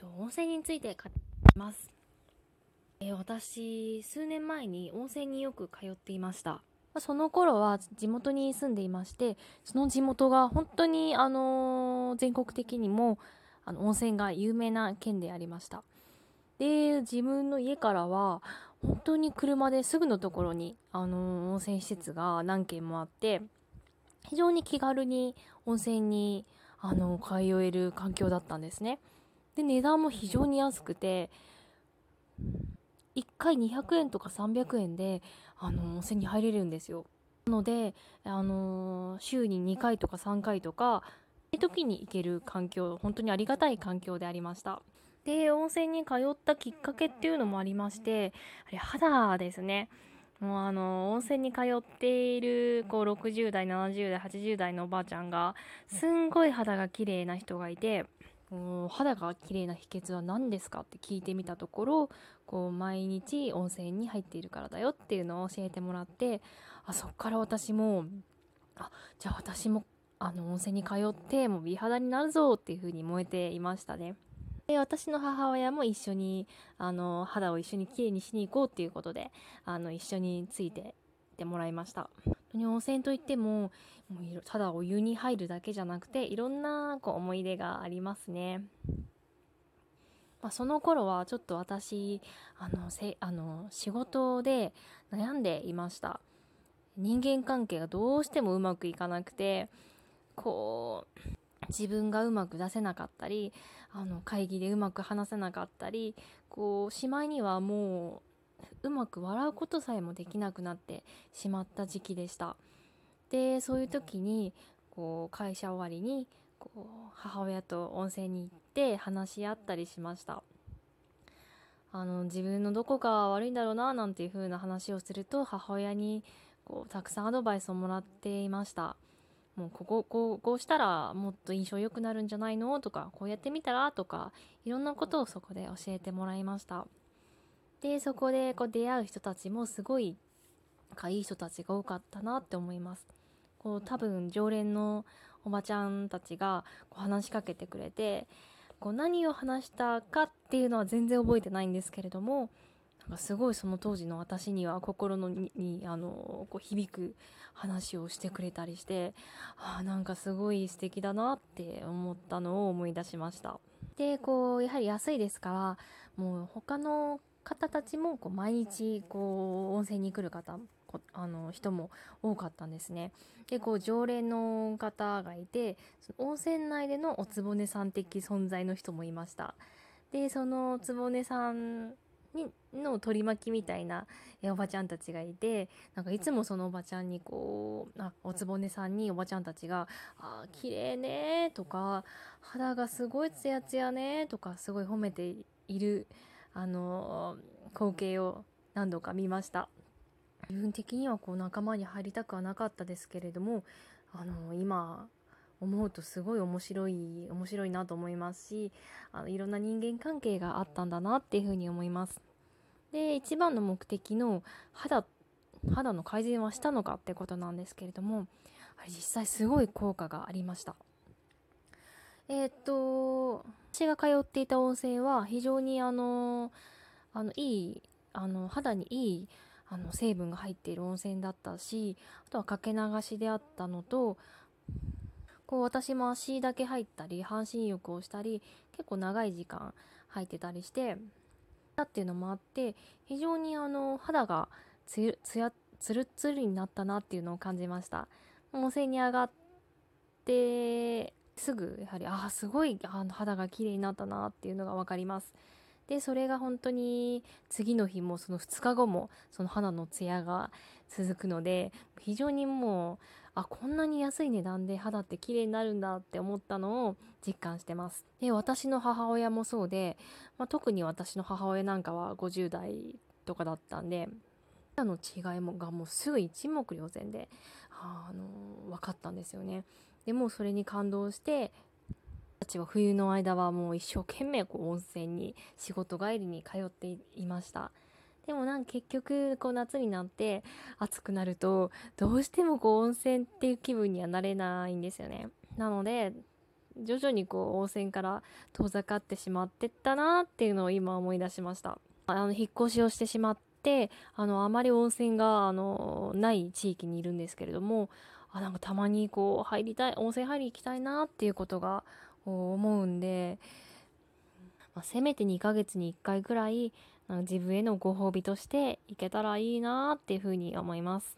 と、温泉について語ります。えー、私、数年前に温泉によく通っていました。その頃は地元に住んでいまして、その地元が本当に、あのー、全国的にもあの温泉が有名な県でありました。で、自分の家からは本当に車ですぐのところに、あのー、温泉施設が何軒もあって、非常に気軽に温泉に、あのー、通える環境だったんですね。で、値段も非常に安くて、1回200円とか300円で、あの、温泉に入れるんですよ。なので、あの、週に2回とか3回とか、時に行ける環境、本当にありがたい環境でありました。で、温泉に通ったきっかけっていうのもありまして、あれ、肌ですね。もうあの、温泉に通っている、こう、60代、70代、80代のおばあちゃんが、すんごい肌が綺麗な人がいて、肌が綺麗な秘訣は何ですか？って聞いてみたところこう毎日温泉に入っているからだよっていうのを教えてもらってあそっから私もあじゃあ私もあの温泉に通ってもう美肌になるぞっていう風に燃えていましたね。で私の母親も一緒にあの肌を一緒にきれいにしに行こうっていうことであの一緒についてってもらいました。本当に温泉といってももうただお湯に入るだけじゃなくていろんなこう思い出がありますね。まあ、その頃はちょっと私あのせあの仕事で悩んでいました人間関係がどうしてもうまくいかなくてこう自分がうまく出せなかったりあの会議でうまく話せなかったりこうしまいにはもううまく笑うことさえもできなくなってしまった時期でした。でそういう時にこう会社終わりにこう母親と温泉に行って話し合ったりしました。あの自分のどこか悪いんだろうななんていう風な話をすると母親にこうたくさんアドバイスをもらっていました。もうこここうこうしたらもっと印象良くなるんじゃないの？とかこうやってみたら？とかいろんなことをそこで教えてもらいました。でそこでこう出会う人たちもすごいかいい人たちが多かったなって思います。こう多分常連のおばちゃんたちがこう話しかけてくれてこう何を話したかっていうのは全然覚えてないんですけれどもなんかすごいその当時の私には心のにあのこう響く話をしてくれたりしてあなんかすごい素敵だなって思ったのを思い出しました。でこうやはり安いですからもう他の方たちもこう毎日こう温泉に来る方あの人も多かったんですね。でこう常連の方がいて温泉内でのおつぼねさん的存在の人もいました。でそのおつぼねさんにの取り巻きみたいなおばちゃんたちがいてなんかいつもそのおばちゃんにこうあおつぼねさんにおばちゃんたちが「あ綺麗ね」とか「肌がすごいツヤツヤね」とかすごい褒めているあの光景を何度か見ました。自分的にはこう仲間に入りたくはなかったですけれどもあの今思うとすごい面白い面白いなと思いますしあのいろんな人間関係があったんだなっていうふうに思いますで一番の目的の肌肌の改善はしたのかってことなんですけれどもあれ実際すごい効果がありましたえー、っと私が通っていた温泉は非常にあのあのいいあの肌にいいあの成分が入っている温泉だったしあとはかけ流しであったのとこう私も足だけ入ったり半身浴をしたり結構長い時間入ってたりしてたっていうのもあって非常にあの肌がつつやつるつるになったなっていうのを感じました。温泉に上がってすぐやはりああすごいあの肌が綺麗になったなっていうのが分かります。でそれが本当に次の日もその2日後もその肌のツヤが続くので非常にもうあこんなに安い値段で肌って綺麗になるんだって思ったのを実感してます。で私の母親もそうで、まあ、特に私の母親なんかは50代とかだったんで肌の違いもがもうすぐ一目瞭然であの分かったんですよね。でもそれに感動してたちは冬の間はもう一生懸命こう温泉に仕事帰りに通っていました。でもなんか結局こう夏になって暑くなるとどうしてもこう温泉っていう気分にはなれないんですよね。なので徐々にこう温泉から遠ざかってしまってったなっていうのを今思い出しました。あの引っ越しをしてしまってあのあまり温泉があのない地域にいるんですけれどもあなんかたまにこう入りたい温泉入り行きたいなっていうことが思うんで、まあ、せめて2ヶ月に1回ぐらい自分へのご褒美として行けたらいいなっていうふうに思います。